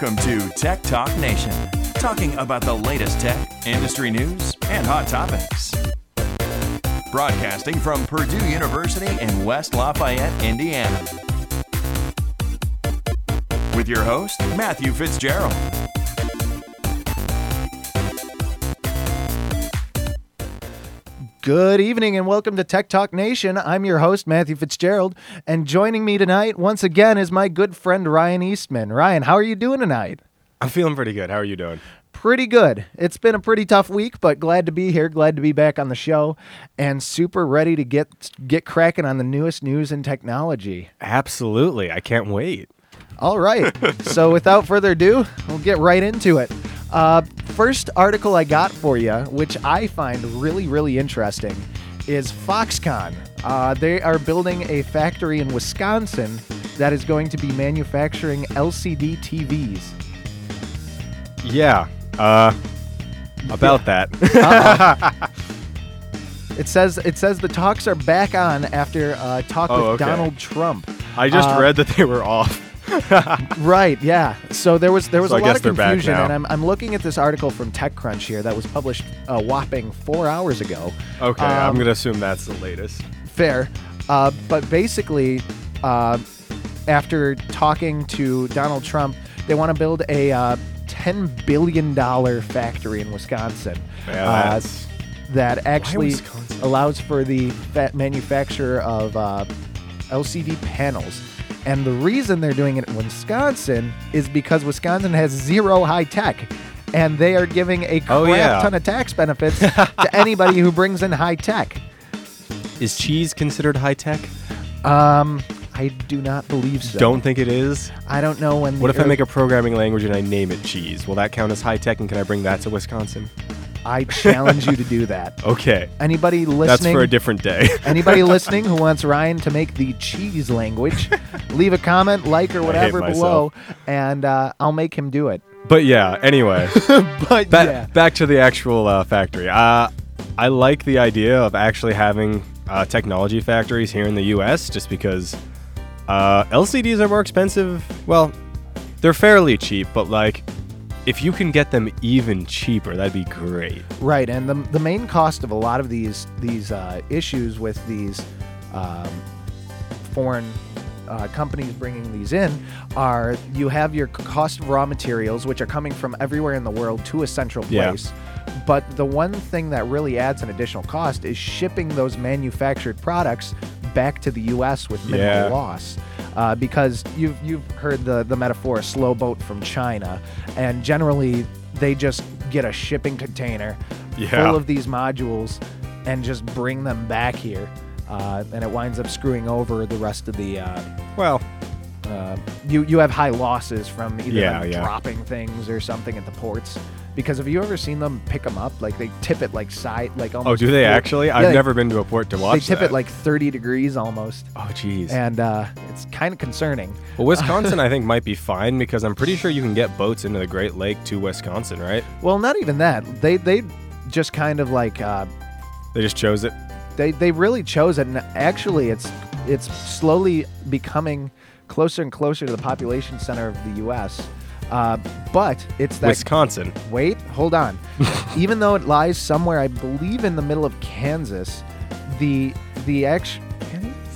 Welcome to Tech Talk Nation, talking about the latest tech, industry news, and hot topics. Broadcasting from Purdue University in West Lafayette, Indiana. With your host, Matthew Fitzgerald. Good evening and welcome to Tech Talk Nation. I'm your host, Matthew Fitzgerald, and joining me tonight once again is my good friend Ryan Eastman. Ryan, how are you doing tonight? I'm feeling pretty good. How are you doing? Pretty good. It's been a pretty tough week, but glad to be here, glad to be back on the show, and super ready to get get cracking on the newest news and technology. Absolutely. I can't wait. All right. so without further ado, we'll get right into it. Uh, first article I got for you, which I find really, really interesting, is Foxconn. Uh, they are building a factory in Wisconsin that is going to be manufacturing LCD TVs. Yeah. Uh about that. It says it says the talks are back on after uh, talk Oh, with okay. Donald Trump. I just Uh, read that they were off. Right, yeah. So there was there was So a I lot of confusion, and I'm, I'm looking at this article from TechCrunch here that was published a whopping four hours ago. Okay, I'm Um, going to assume that's the latest. Fair, uh, but basically, uh, after talking to Donald Trump, they want to build a uh, ten billion dollar factory in Wisconsin. Yeah, uh, that actually allows for the manufacture of uh, LCD panels. And the reason they're doing it in Wisconsin is because Wisconsin has zero high tech. And they are giving a crap Oh, yeah. ton of tax benefits to anybody who brings in high tech. Is cheese considered high tech? Um, I do not believe so. Don't think it is. I don't know when. What if I make a programming language and I name it cheese? Will that count as high tech and can I bring that to Wisconsin? I challenge you to do that. Okay. Anybody listening? That's for a different day. Anybody listening who wants Ryan to make the cheese language, leave a comment, like, or whatever below, and uh, I'll make him do it. but yeah, anyway. But Ba- yeah, Back to the actual uh, factory. Uh, I like the idea of actually having uh, technology factories here in the U.S. just because uh, LCDs are more expensive. Well, they're fairly cheap, but like if you can get them even cheaper, that'd be great. right. And the, the main cost of a lot of these these uh, issues with these um, foreign uh, companies bringing these in are you have your cost of raw materials, which are coming from everywhere in the world to a central Yeah. place. But the one thing that really adds an additional cost is shipping those manufactured products back to the U.S. with minimal Yeah. loss. Uh, because you've you've heard the the metaphor slow boat from China, and generally they just get a shipping container Yeah. full of these modules and just bring them back here, uh, and it winds up screwing over the rest of the. Uh, Well, uh, you you have high losses from either Yeah, them yeah. dropping things or something at the ports. Because have you ever seen them pick them up? Like they tip it like side, like almost. oh, do they actually? Yeah, I've they- never been to a port to watch. They tip that. it like 30 degrees almost, oh, jeez. and uh, it's kind of concerning. Well, Wisconsin, I think, might be fine because I'm pretty sure you can get boats into the Great Lake to Wisconsin, right? Well, not even that. They they just kind of like uh, They just chose it. they they really chose it, and actually, it's it's slowly becoming closer and closer to the population center of the U.S. Uh, but it's that Wisconsin. wait, hold on. Even though it lies somewhere, I believe in the middle of Kansas, the the act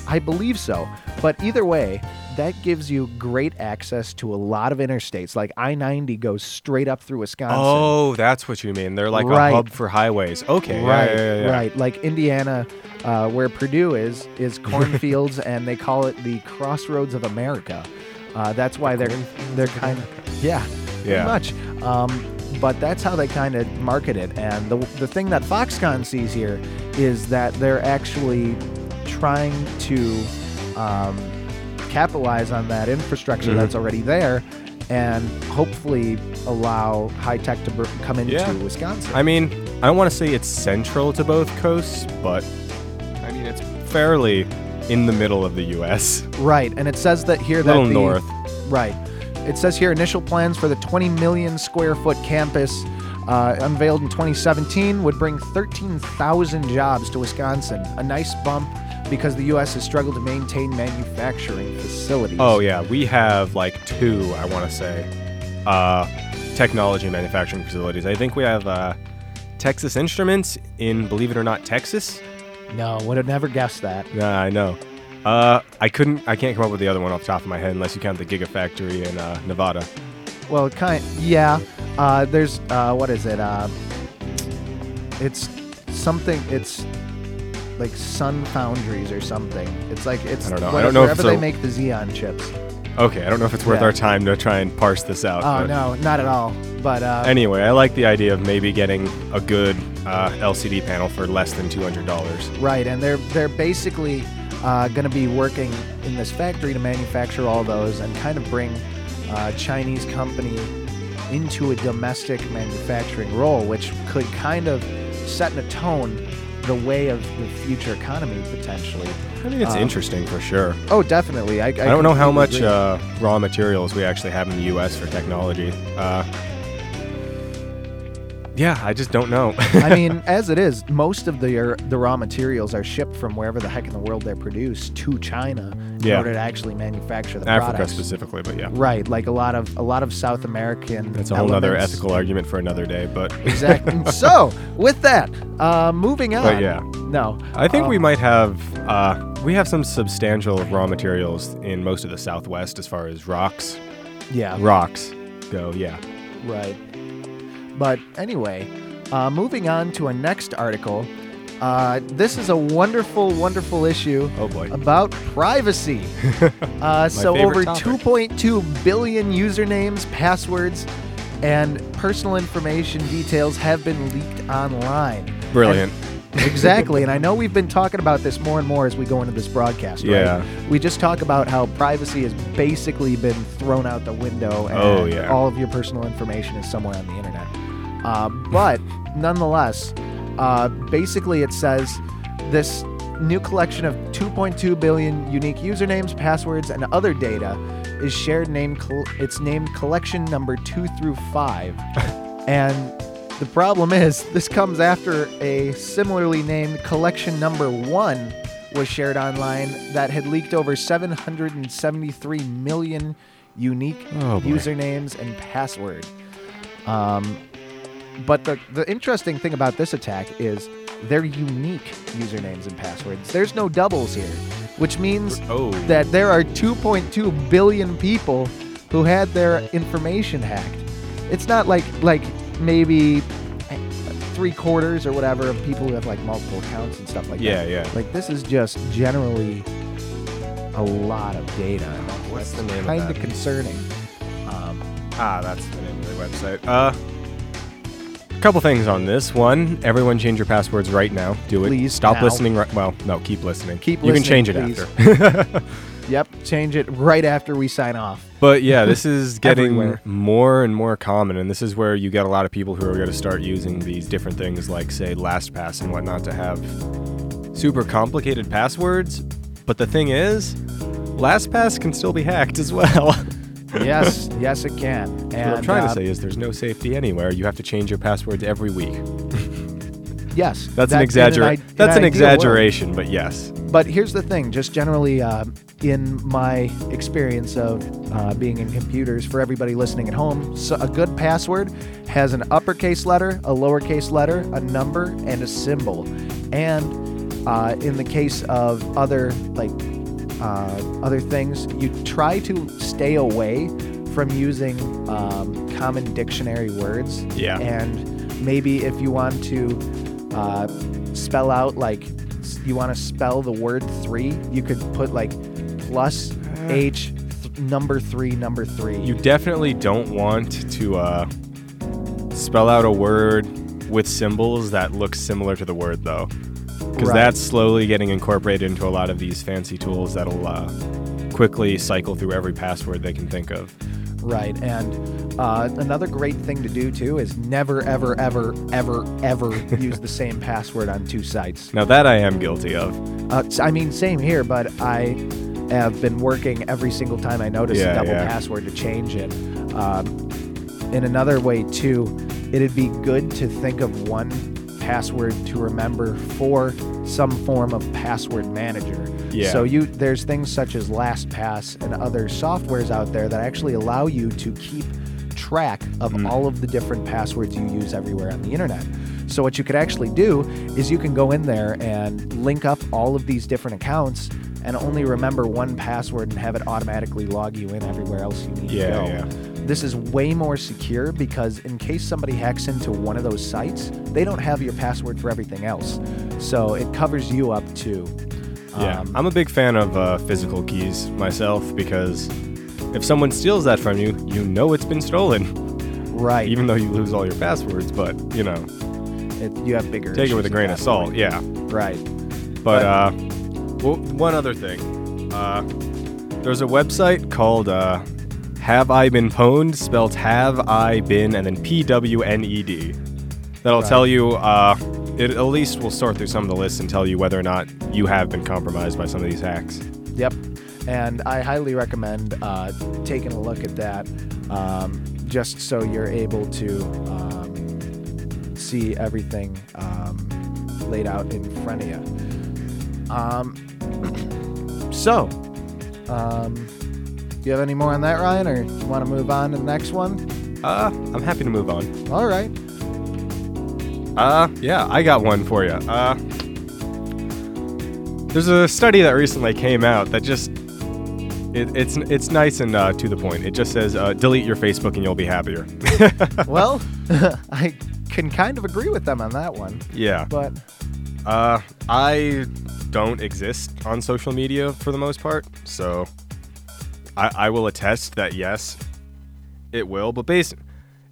I believe so. But either way, that gives you great access to a lot of interstates. Like I 90 goes straight up through Wisconsin. Oh, that's what you mean. They're like Right. a hub for highways. Okay. right, yeah, yeah, yeah. right. Like Indiana, uh, where Purdue is, is cornfields, and they call it the crossroads of America. Uh, that's why they're they're kind of yeah, Yeah. pretty much. Um, but that's how they kind of market it. And the the thing that Foxconn sees here is that they're actually trying to um, capitalize on that infrastructure Mhm. that's already there. And hopefully allow high tech to br- come into Yeah. Wisconsin. I mean, I don't want to say it's central to both coasts, but I mean, it's fairly in the middle of the U.S. Right, and it says that here that little the, north. Right, it says here initial plans for the 20 million square foot campus uh, unveiled in 2017 would bring 13,000 jobs to Wisconsin. A nice bump because the U.S. has struggled to maintain manufacturing facilities. Oh yeah, we have like two. I want to say. uh, technology manufacturing facilities. I think we have uh, Texas Instruments in, believe it or not, Texas. No, would have never guessed that. Yeah, I know. Uh, I couldn't. I can't come up with the other one off the top of my head unless you count the Gigafactory in uh, Nevada. Well, kind yeah. Uh, there's uh, what is it? Uh, it's something. It's like Sun Foundries or something. It's like it's I don't know. I don't know wherever they a- make the Xeon chips. Okay, I don't know if it's worth Yeah. our time to try and parse this out. Oh no, not at all. But uh, Anyway, I like the idea of maybe getting a good uh, LCD panel for less than two hundred dollars. Right, and they're they're basically uh, going to be working in this factory to manufacture all those and kind of bring uh, Chinese company into a domestic manufacturing role, which could kind of set in a tone the way of the future economy potentially. I mean, it's Um, interesting for sure. Oh, definitely. I, I, I don't know how much uh, raw materials we actually have in the U.S. for technology. Uh, yeah, I just don't know. I mean, as it is, most of the the raw materials are shipped from wherever the heck in the world they're produced to China in Yeah. order to actually manufacture the Africa products. specifically, but yeah, Right, like a lot of a lot of South American. that's a whole other ethical argument for another day. But Exactly. so, with that, uh, moving on. But yeah. No. I think we um, might have uh, we have some substantial raw materials in most of the Southwest as far as rocks Yeah. rocks go. Yeah. Right. But anyway, uh, moving on to our next article. Uh, this is a wonderful, wonderful issue Oh boy. about privacy. uh, so, over topic. 2.2 billion usernames, passwords, and personal information details have been leaked online. Brilliant. exactly. And I know we've been talking about this more and more as we go into this broadcast. Right? Yeah. We just talk about how privacy has basically been thrown out the window and Oh, yeah. all of your personal information is somewhere on the internet. Uh, but nonetheless, uh, basically it says this new collection of 2.2 billion unique usernames, passwords, and other data is shared name. Col- it's named collection number two through five, and the problem is, this comes after a similarly named collection number one was shared online that had leaked over 773 million unique Oh, usernames and password. Um, but the, the interesting thing about this attack is they're unique usernames and passwords. There's no doubles here, which means Oh. that there are 2.2 billion people who had their information hacked. It's not like like maybe three quarters or whatever of people who have like multiple accounts and stuff like Yeah, that. yeah. Yeah. Like this is just generally a lot of data. What's the name of Kind of concerning. Um, Ah, that's the name of the website. Uh, couple things on this. One, everyone change your passwords right now. Do it. Please, Stop now. listening. Right. Well, no, keep listening. Keep listening. You can change it please. after. yep, change it right after we sign off. But yeah, this is getting Everywhere. more and more common, and this is where you get a lot of people who are going to start using these different things like, say, LastPass and whatnot to have super complicated passwords. But the thing is, LastPass can still be hacked as well. yes, yes, it can. And, what I'm trying uh, to say is there's no safety anywhere. You have to change your passwords every week. yes, That's that- an exaggeration. i- That's an ideal world. exaggeration, but yes. But here's the thing, just generally uh, in my experience of uh, being in computers, for everybody listening at home, so a good password has an uppercase letter, a lowercase letter, a number, and a symbol. And uh, in the case of other like uh, other things, you try to stay away from using um, common dictionary words. Yeah. And maybe if you want to uh, spell out like you want to spell the word three, you could put like plus H th- number three number three. You definitely don't want to uh, spell out a word with symbols that look similar to the word, though. Because Right. that's slowly getting incorporated into a lot of these fancy tools that'll uh, quickly cycle through every password they can think of. Right. And uh, another great thing to do too is never, ever, ever, ever, ever use the same password on two sites. Now, that I am guilty of. Uh, I mean, same here, but I have been working every single time I notice Yeah, a double yeah. password to change it. Um, in another way, too, it'd be good to think of one password to remember for some form of password manager. Yeah. So you there's things such as LastPass and other softwares out there that actually allow you to keep track of Mm. all of the different passwords you use everywhere on the internet. So what you could actually do is you can go in there and link up all of these different accounts and only remember one password and have it automatically log you in everywhere else you need Yeah, to go. yeah. This is way more secure because in case somebody hacks into one of those sites, they don't have your password for everything else. So it covers you up too. Yeah, Um, I'm a big fan of uh, physical keys myself because if someone steals that from you, you know it's been stolen, right. even though you lose all your passwords. But you know, it, you have bigger. take it with a grain of salt. point. Yeah, Right. but But- uh, well, one other thing, uh, there's a website called uh, Have I Been Pwned, spelled Have I Been, and then P W N E D. That'll Right. tell you. Uh, it at least will sort through some of the lists and tell you whether or not you have been compromised by some of these hacks. Yep. And I highly recommend uh, taking a look at that um, just so you're able to um, see everything um, laid out in front of you. Um, so, you have any more on that, Ryan, or you want to move on to the next one? Uh, I'm happy to move on. All right. Uh, yeah, I got one for you. Uh, there's a study that recently came out that just it, it's it's nice and uh, to the point. It just says uh, delete your Facebook and you'll be happier. Well, I can kind of agree with them on that one, yeah. but Uh, I don't exist on social media for the most part, so I, I will attest that yes, it will. But base,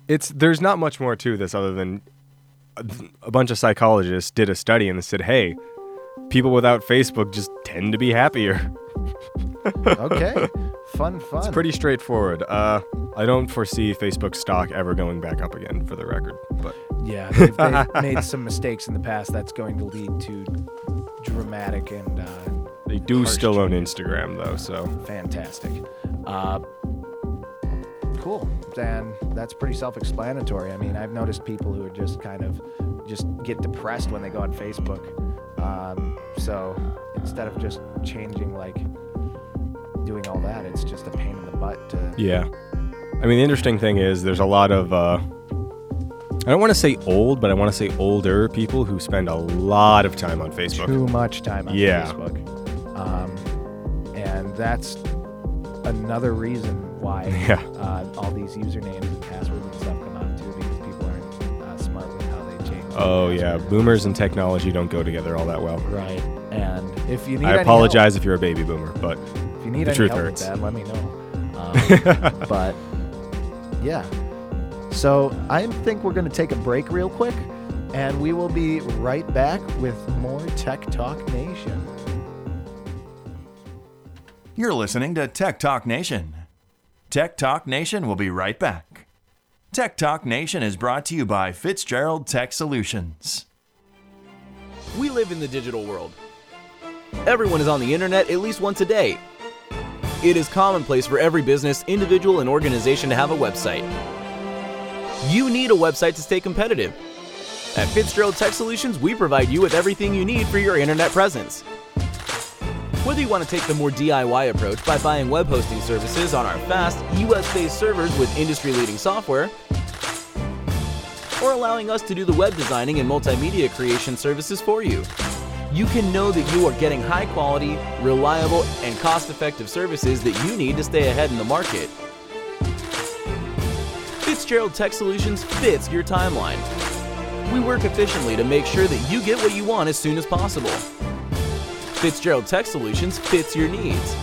it's there's not much more to this other than a, a bunch of psychologists did a study and they said, hey, people without Facebook just tend to be happier. okay. fun, fun. It's pretty straightforward. Uh, I don't foresee Facebook stock ever going back up again, for the record. But Yeah, they've, they've made some mistakes in the past. That's going to lead to dramatic and uh, they do Harsh still own Instagram, though. So fantastic. Uh, cool. And that's pretty self-explanatory. I mean, I've noticed people who are just kind of just get depressed when they go on Facebook. Um, so instead of just changing, like doing all that, it's just a pain in the butt to. Yeah. I mean, the interesting thing is there's a lot of, uh, I don't want to say old, but I want to say older people who spend a lot of time on Facebook. too much time on Yeah. Facebook. Um, and that's another reason why Yeah. uh, all these usernames and passwords and stuff come out too, because people aren't uh, smart with how they change. Oh, yeah. Boomers and technology don't go together all that well. Right. And if you need, I apologize if you're a baby boomer, but if you need the any truth help hurts. with that, let me know. Um, but yeah. So I think we're going to take a break real quick, and we will be right back with more Tech Talk Nation. You're listening to Tech Talk Nation. Tech Talk Nation will be right back. Tech Talk Nation is brought to you by Fitzgerald Tech Solutions. We live in the digital world. Everyone is on the internet at least once a day. It is commonplace for every business, individual, and organization to have a website. You need a website to stay competitive. At Fitzgerald Tech Solutions, we provide you with everything you need for your internet presence. Whether you want to take the more DIY approach by buying web hosting services on our fast, US based servers with industry leading software, or allowing us to do the web designing and multimedia creation services for you. You can know that you are getting high quality, reliable, and cost effective services that you need to stay ahead in the market. Fitzgerald Tech Solutions fits your timeline. We work efficiently to make sure that you get what you want as soon as possible. Fitzgerald Tech Solutions fits your needs.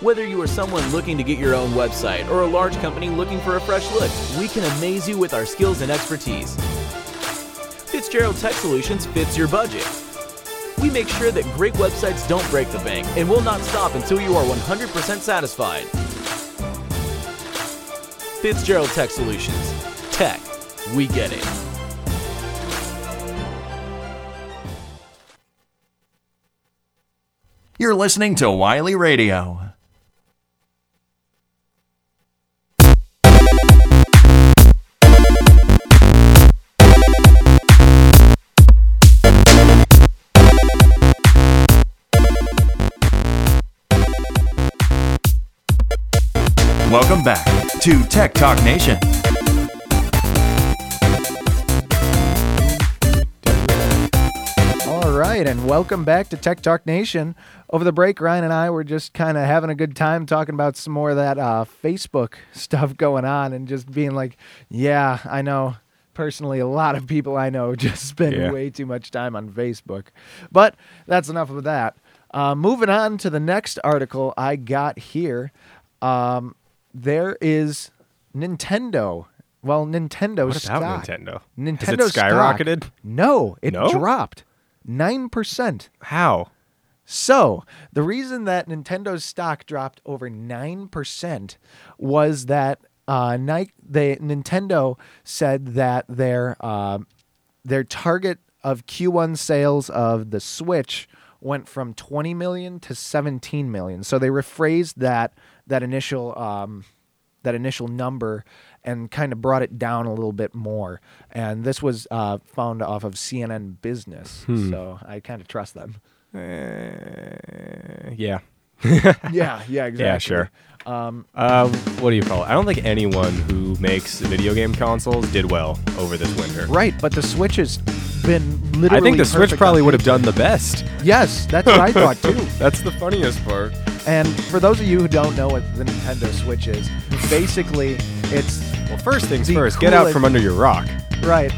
Whether you are someone looking to get your own website or a large company looking for a fresh look, we can amaze you with our skills and expertise. Fitzgerald Tech Solutions fits your budget. We make sure that great websites don't break the bank and will not stop until you are 100% satisfied. Fitzgerald Tech Solutions. Tech, we get it. You're listening to Wiley Radio. Welcome back to Tech Talk Nation. Right, and welcome back to Tech Talk Nation. Over the break, Ryan and I were just kind of having a good time talking about some more of that uh, Facebook stuff going on and just being like, yeah, I know. Personally, a lot of people I know just spend Yeah. way too much time on Facebook. But that's enough of that. Uh, moving on to the next article I got here. Um, there is Nintendo. Well, Nintendo What stock. Nintendo? Nintendo Has it stock- skyrocketed? No, it No? dropped nine percent. How? So the reason that Nintendo's stock dropped over nine percent was that uh, Nike, they, Nintendo said that their uh, their target of Q1 sales of the Switch went from 20 million to 17 million. So they rephrased that that initial um, that initial number and kind of brought it down a little bit more. And this was uh, found off of CNN Business, so I kind of trust them. Uh, yeah. yeah, yeah, exactly. Yeah, sure. Um, Uh, what do you call it? I don't think anyone who makes video game consoles did well over this winter. right, but the Switch has been literally. I think the Switch probably would have done the best. Yes, that's what I thought too. That's the funniest part. And for those of you who don't know what the Nintendo Switch is, basically it's Well, first things The first, get out from under your rock. right,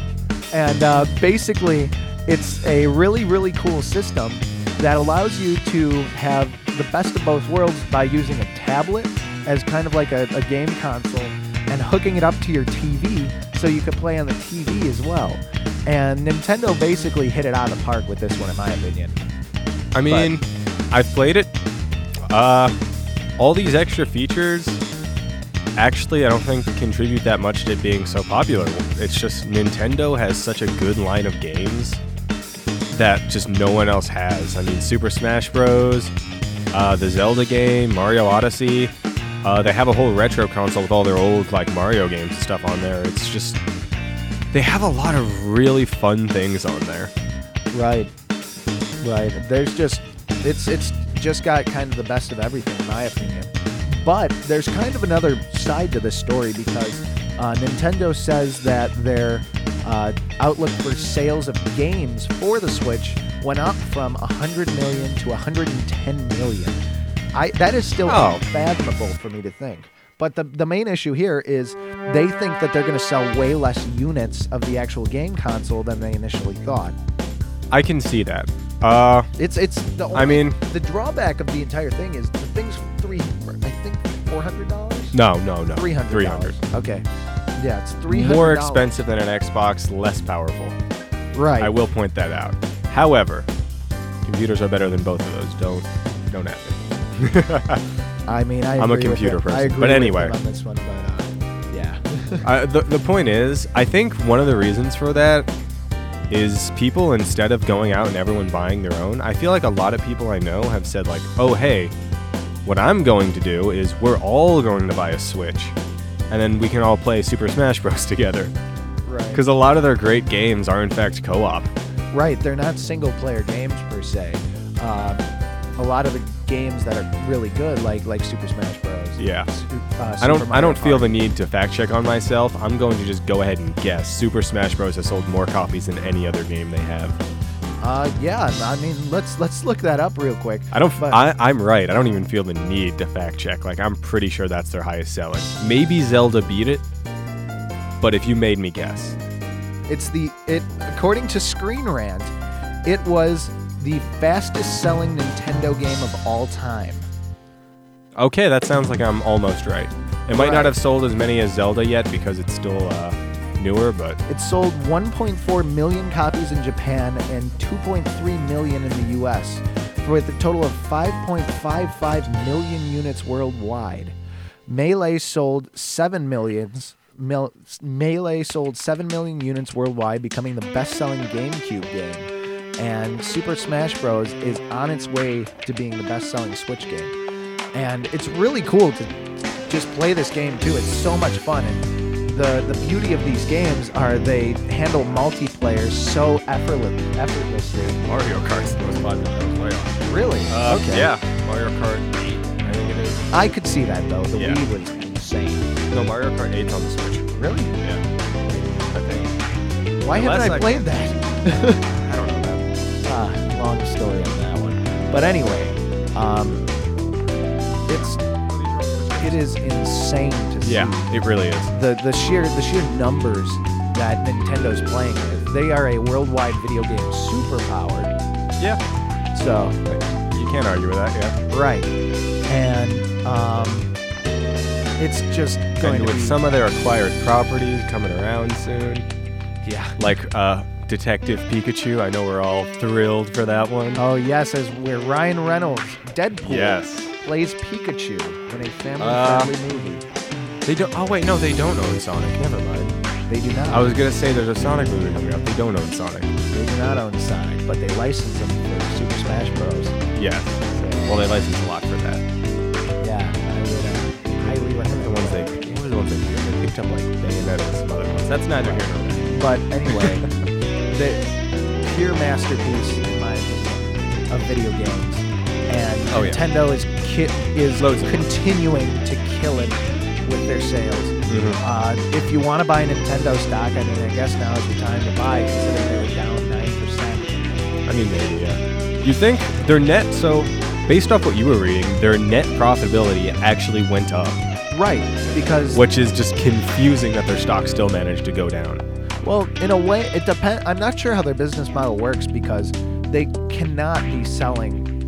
and uh, basically it's a really really cool system that allows you to have the best of both worlds by using a tablet as kind of like a, a game console and hooking it up to your TV so you could play on the TV as well. And Nintendo basically hit it out of the park with this one, in my opinion. I mean, I've played it. Uh, all these extra features actually I don't think contribute that much to it being so popular. It's just Nintendo has such a good line of games that just no one else has. I mean, Super Smash Bros, uh, the Zelda game, Mario Odyssey. Uh, they have a whole retro console with all their old like Mario games and stuff on there. It's just they have a lot of really fun things on there. Right. Right. There's just it's it's just got kind of the best of everything in my opinion. But there's kind of another side to this story because uh, Nintendo says that their uh, outlook for sales of games for the Switch went up from 100 million to 110 million. I that is still Oh. unfathomable for me to think. But the the main issue here is they think that they're going to sell way less units of the actual game console than they initially thought. I can see that. Uh, It's it's the only, I mean- the drawback of the entire thing is the thing's three I think four hundred dollars. no, no, no. Three hundred. 300. Okay. Yeah, it's three hundred. More expensive than an Xbox, less powerful. Right. I will point that out. However, computers are better than both of those. Don't don't at me. I mean, I I'm a computer person. I agree But anyway. on this one, but uh, yeah. uh, the the point is, I think one of the reasons for that is people instead of going out and everyone buying their own, I feel like a lot of people I know have said like, "Oh, hey, what I'm going to do is we're all going to buy a Switch." And then we can all play Super Smash Bros. together. right. Because a lot of their great games are, in fact, co op. Right. They're not single player games per se. Um, a lot of the games that are really good, like like Super Smash Bros. Yeah. Uh, I don't. I don't feel the need to fact check on myself. I'm going to just go ahead and guess. Super Smash Bros. has sold more copies than any other game they have. Uh, yeah. I mean, let's let's look that up real quick. I don't. But- I, I'm right. I don't even feel the need to fact check. Like I'm pretty sure that's their highest selling. Maybe Zelda beat it, but if you made me guess, It's the it according to Screen Rant, it was the fastest selling Nintendo game of all time. okay, that sounds like I'm almost right. It might Right. not have sold as many as Zelda yet because it's still uh, newer, but It sold 1.4 million copies in Japan and 2.3 million in the US, with a total of 5.55 million units worldwide. Melee sold 7 millions. Mil- Melee sold 7 million units worldwide, becoming the best-selling GameCube game. And Super Smash Bros. is on its way to being the best-selling Switch game. And it's really cool to just play this game too. It's so much fun. And the the beauty of these games are they handle multiplayer so effortless, effortlessly. Mario Kart's the most popular was Really? Uh, okay. Yeah, Mario Kart 8, I think it is. I could see that though. The Yeah. Wii was insane. No, Mario Kart 8's on the Switch. Really? Yeah. I think. Why Unless haven't I I- played that? I don't know that. Ah, long story on that one. But anyway, um, it's it is insane to see Yeah, it really is. the the sheer the sheer numbers that Nintendo's playing with. They are a worldwide video game superpower. Yeah. So You can't argue with that, yeah. right, and um, it's just going And to with be some of their acquired properties coming around soon, yeah. like uh, Detective Pikachu, I know we're all thrilled for that one. Oh yes, as we're Ryan Reynolds, Deadpool, Yes. Plays Pikachu in a Uh, family-friendly movie. They don't. Oh wait, no, they don't own Sonic. Never mind. They do not. I was gonna say there's a Sonic movie coming up. They don't own Sonic. They do not own Sonic, but they license them for Super Smash Bros. Yes. So, Well, they license a lot for that. yeah, I would uh, highly recommend The ones they, that. what were the ones they picked? They picked up like Bayonetta and some other ones. That's neither here nor there. But anyway, the pure masterpiece, in my opinion, of video games, and Oh, yeah. Nintendo is ki- is Loads continuing to kill it with their sales. Uh, if you want to buy Nintendo stock, I mean, I guess now is the time to buy, considering they're down nine percent. I mean, maybe, yeah. You think their net, so based off what you were reading, their net profitability actually went up, Right, because which is just confusing that their stock still managed to go down. Well, in a way, it depends. I'm not sure how their business model works because they cannot be selling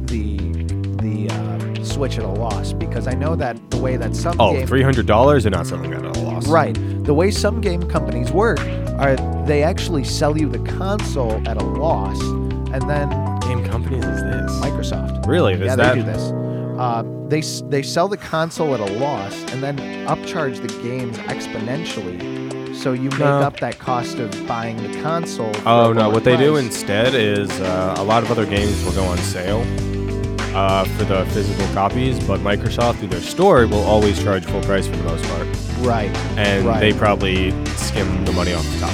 Switch at a loss. Because I know that the way that some Oh, game $300? They're not selling that at a loss. right, the way some game companies work are they actually sell you the console at a loss, and then Game companies is this? Microsoft. Really? Is yeah, that, they do this. Uh, they they sell the console at a loss and then upcharge the games exponentially, so you make No. up that cost of buying the console. Oh no! What they do instead is uh, a lot of other games will go on sale uh, for the physical copies, but Microsoft through their store will always charge full price for the most part, Right. and Right. they probably skim the money off the top.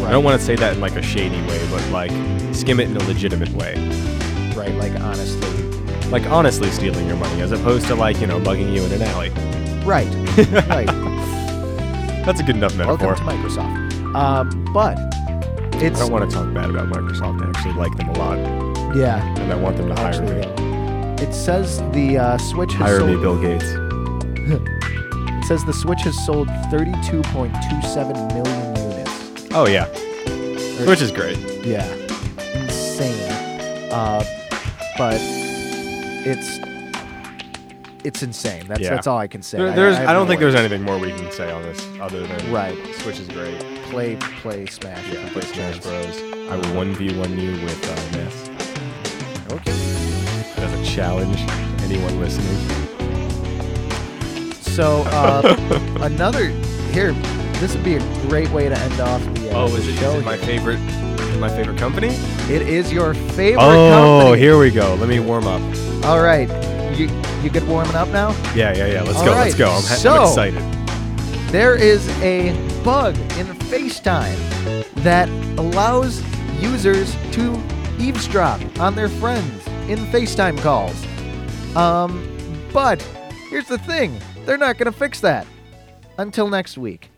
Right. I don't want to say that in like a shady way, but like skim it in a legitimate way, Right. Like honestly. like honestly stealing your money, as opposed to like you know bugging you in an alley. Right. right. That's a good enough metaphor. Welcome to Microsoft. Um, but it's I don't want to talk bad about Microsoft. I actually like them a lot, yeah. and I want them to hire me. though. It says the uh, Switch has Hire sold, me, Bill Gates. It says the Switch has sold 32.27 million units. Oh yeah, which is great. Yeah, insane. Uh, but it's it's insane. That's Yeah. that's all I can say. There- there's, have I, don't no think there's words. anything more we can say on this other than Right. Switch is great. Play play Smash. Yeah, if play you get a Smash. Bros. I will one v one you with uh, Ness. As a challenge. Anyone listening? So uh, another here. This would be a great way to end off the, uh, the show. my here. favorite? is it My favorite company? It is your favorite Oh, company. here we go. Let me warm up. All right. You you good warming up now? Yeah, yeah, yeah. Let's All go. right, Let's go. I'm, so- I'm excited. There is a bug in FaceTime that allows users to eavesdrop on their friends in FaceTime calls. Um, but here's the thing: they're not going to fix that until next week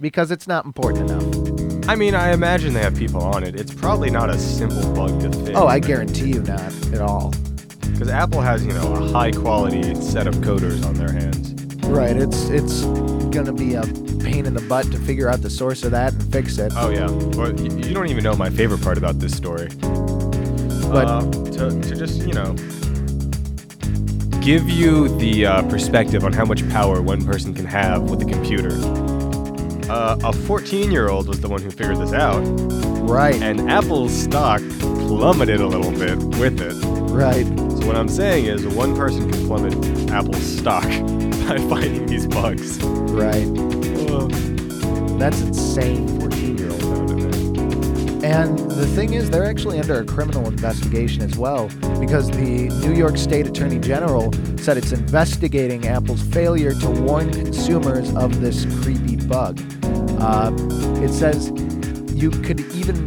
because it's not important enough. I mean, I imagine they have people on it. It's probably not a simple bug to fix. Oh, I guarantee you not at all. Because Apple has, you know, a high quality set of coders on their hands. Right? It's it's gonna be a pain in the butt to figure out the source of that and fix it. Oh yeah, but y- you don't even know my favorite part about this story. But- uh, to, to just you know give you the uh, perspective on how much power one person can have with a computer. Uh, a 14-year-old was the one who figured this out, Right. and Apple's stock plummeted a little bit with it. Right. So what I'm saying is, one person can plummet Apple's stock by finding these bugs. Right. That's insane. 14 year old. And the thing is, they're actually under a criminal investigation as well because the New York State Attorney General said it's investigating Apple's failure to warn consumers of this creepy bug. Uh, it says you could even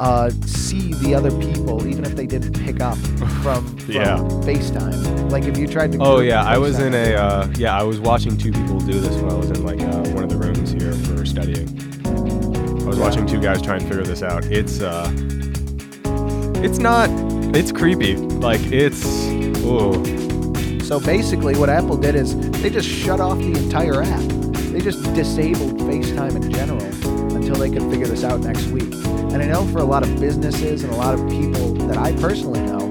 uh, see the other people, even if they didn't pick up from, from Yeah. FaceTime. Like if you tried to. Oh yeah, I was in a uh, yeah, I was watching two people do this when I was in like uh, one of the rooms here for studying. Was watching two guys try and figure this out. It's uh, it's not, it's creepy. Like it's, oh So basically, what Apple did is they just shut off the entire app. They just disabled FaceTime in general until they could figure this out next week. And I know for a lot of businesses and a lot of people that I personally know,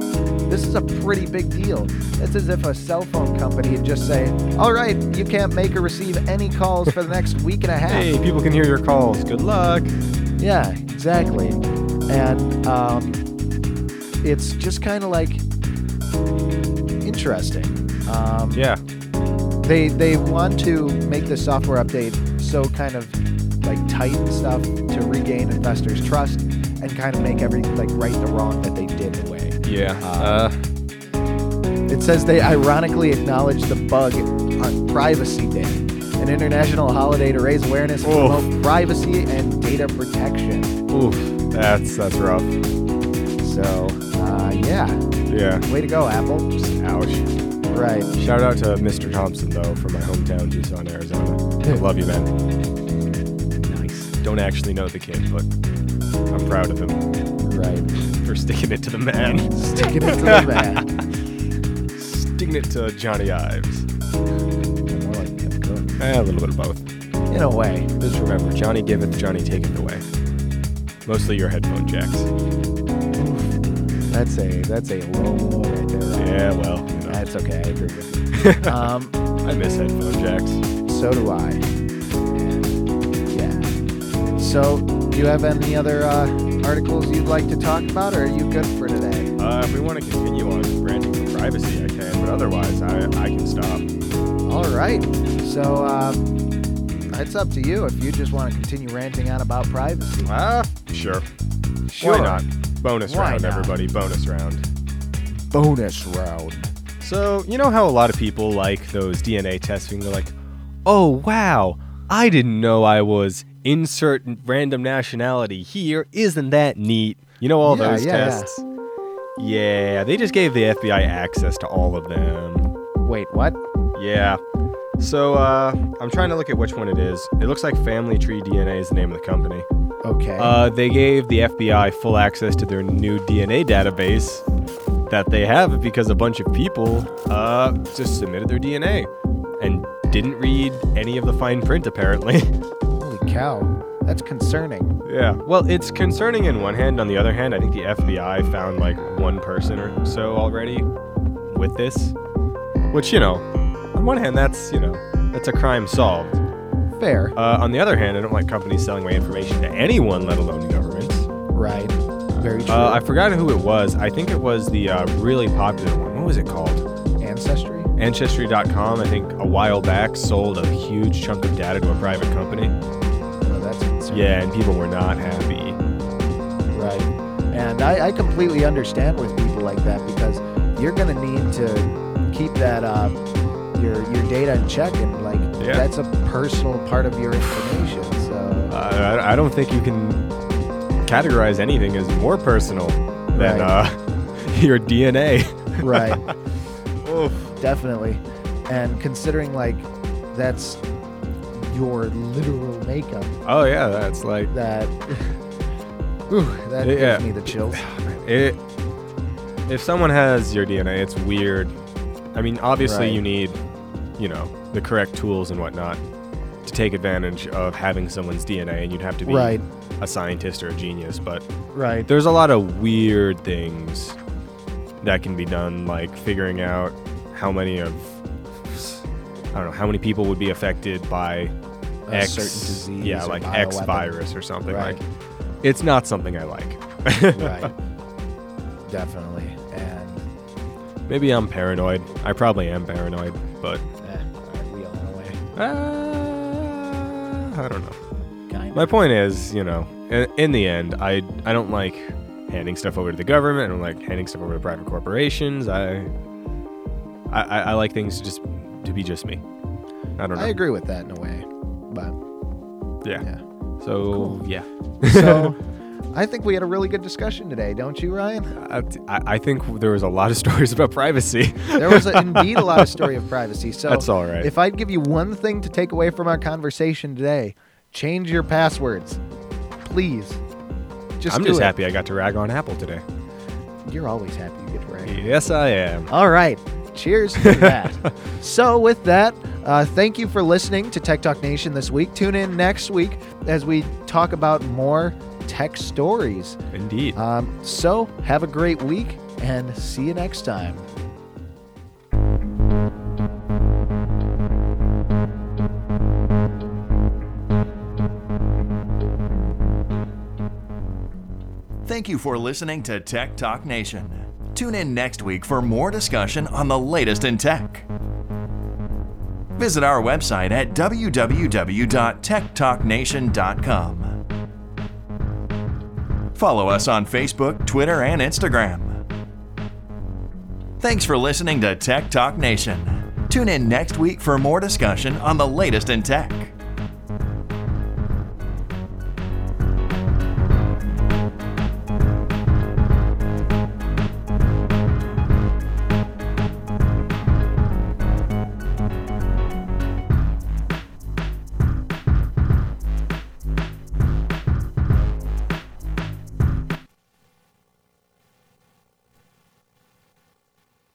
this is a pretty big deal. It's as if a cell phone company would just say, "All right, you can't make or receive any calls for the next week and a half." hey, people can hear your calls. Good luck. Yeah, exactly. And um, it's just kind of like interesting. Um, Yeah, they they want to make the software update so kind of like tight and stuff to regain investors' trust and kind of make every like right the wrong that they did. Yeah. Uh, Uh, It says they ironically acknowledged the bug on Privacy Day, an international holiday to raise awareness and Oof. promote privacy and data protection. oof, that's that's rough. So, uh, yeah, Yeah, way to go, Apple. just ouch. Right. Shout out to Mr. Thompson though from my hometown, Tucson, Arizona. I love you, man. Nice. Don't actually know the kid, but I'm proud of him Right. Sticking it to the man. Sticking it to the man. sticking it to Johnny Ives. More like Tim Cook. Eh, a little bit of both. In a way. Just remember, Johnny giveth, Johnny taketh away. Mostly your headphone jacks. That's a that's a low blow right there. Yeah, well, you know, That's okay. I agree with you. um, I miss headphone jacks. so do I. Yeah. So, do you have any other uh, articles you'd like to talk about, or are you good for today? Uh, if we want to continue on branding for privacy, I can, but otherwise, I, I can stop. All right. So, um, it's up to you if you just want to continue ranting on about privacy. Ah, sure. Sure. Why not? Bonus Why round, not? everybody. Bonus round. Bonus round. So, you know how a lot of people like those DNA testing? They're like, oh, wow, I didn't know I was insert random nationality here. Isn't that neat? You know all Yeah, those yeah, yeah. tests? Yeah, they just gave the FBI access to all of them. Wait, what? Yeah. So, uh, I'm trying to look at which one it is. It looks like Family Tree DNA is the name of the company. Okay. Uh, they gave the FBI full access to their new DNA database that they have because a bunch of people uh, just submitted their DNA and didn't read any of the fine print, apparently. Holy cow. That's concerning. yeah. Well, it's concerning in one hand. On the other hand, I think the FBI found like one person or so already with this. Which, you know, on one hand, that's, you know, that's a crime solved. Fair. Uh, on the other hand, I don't like companies selling my information to anyone, let alone governments. Right. Very true. Uh, I forgot who it was. I think it was the uh, really popular one. What was it called? Ancestry? Ancestry.com, I think a while back, sold a huge chunk of data to a private company. Oh, that's concerning. Yeah, and people were not happy. Right. And I, I completely understand with people like that because you're going to need to keep that uh, your your data in check and like Yeah. that's a personal part of your information. So Uh, I, I don't think you can categorize anything as more personal than Right. uh, your DNA. right. definitely. And considering like that's your literal makeup, Oh yeah, that's like that Ooh, that Yeah. gives me the chills. it. If someone has your DNA, it's weird. I mean, obviously Right. you need, you know, the correct tools and whatnot to take advantage of having someone's DNA, and you'd have to be Right. a scientist or a genius. But Right. there's a lot of weird things that can be done, like figuring out how many of I don't know how many people would be affected by A X, certain disease yeah, like X bioweapon. virus or something. Right. Like, it's not something I like. right. Definitely. And Maybe I'm paranoid. I probably am paranoid, but eh, we all know way. uh, I don't know. Kind My point is, you know, in, in the end, I I don't like handing stuff over to the government. I don't like handing stuff over to private corporations. I I, I, I like things to just to be just me. I don't know. I agree with that in a way. But Yeah. yeah. So Cool. yeah. So I think we had a really good discussion today, don't you, Ryan? I, I think there was a lot of stories about privacy. There was a, indeed a lot of story of privacy. So That's all right. If I'd give you one thing to take away from our conversation today, change your passwords, please. Just I'm just it. happy I got to rag on Apple today. You're always happy you get to rag. Yes, I am. All right. Cheers to that. so, with that, uh, thank you for listening to Tech Talk Nation this week. Tune in next week as we talk about more tech stories. Indeed. Um, so, have a great week and see you next time. Thank you for listening to Tech Talk Nation. Tune in next week for more discussion on the latest in tech. Visit our website at www.techtalknation.com. Follow us on Facebook, Twitter, and Instagram. Thanks for listening to Tech Talk Nation. Tune in next week for more discussion on the latest in tech.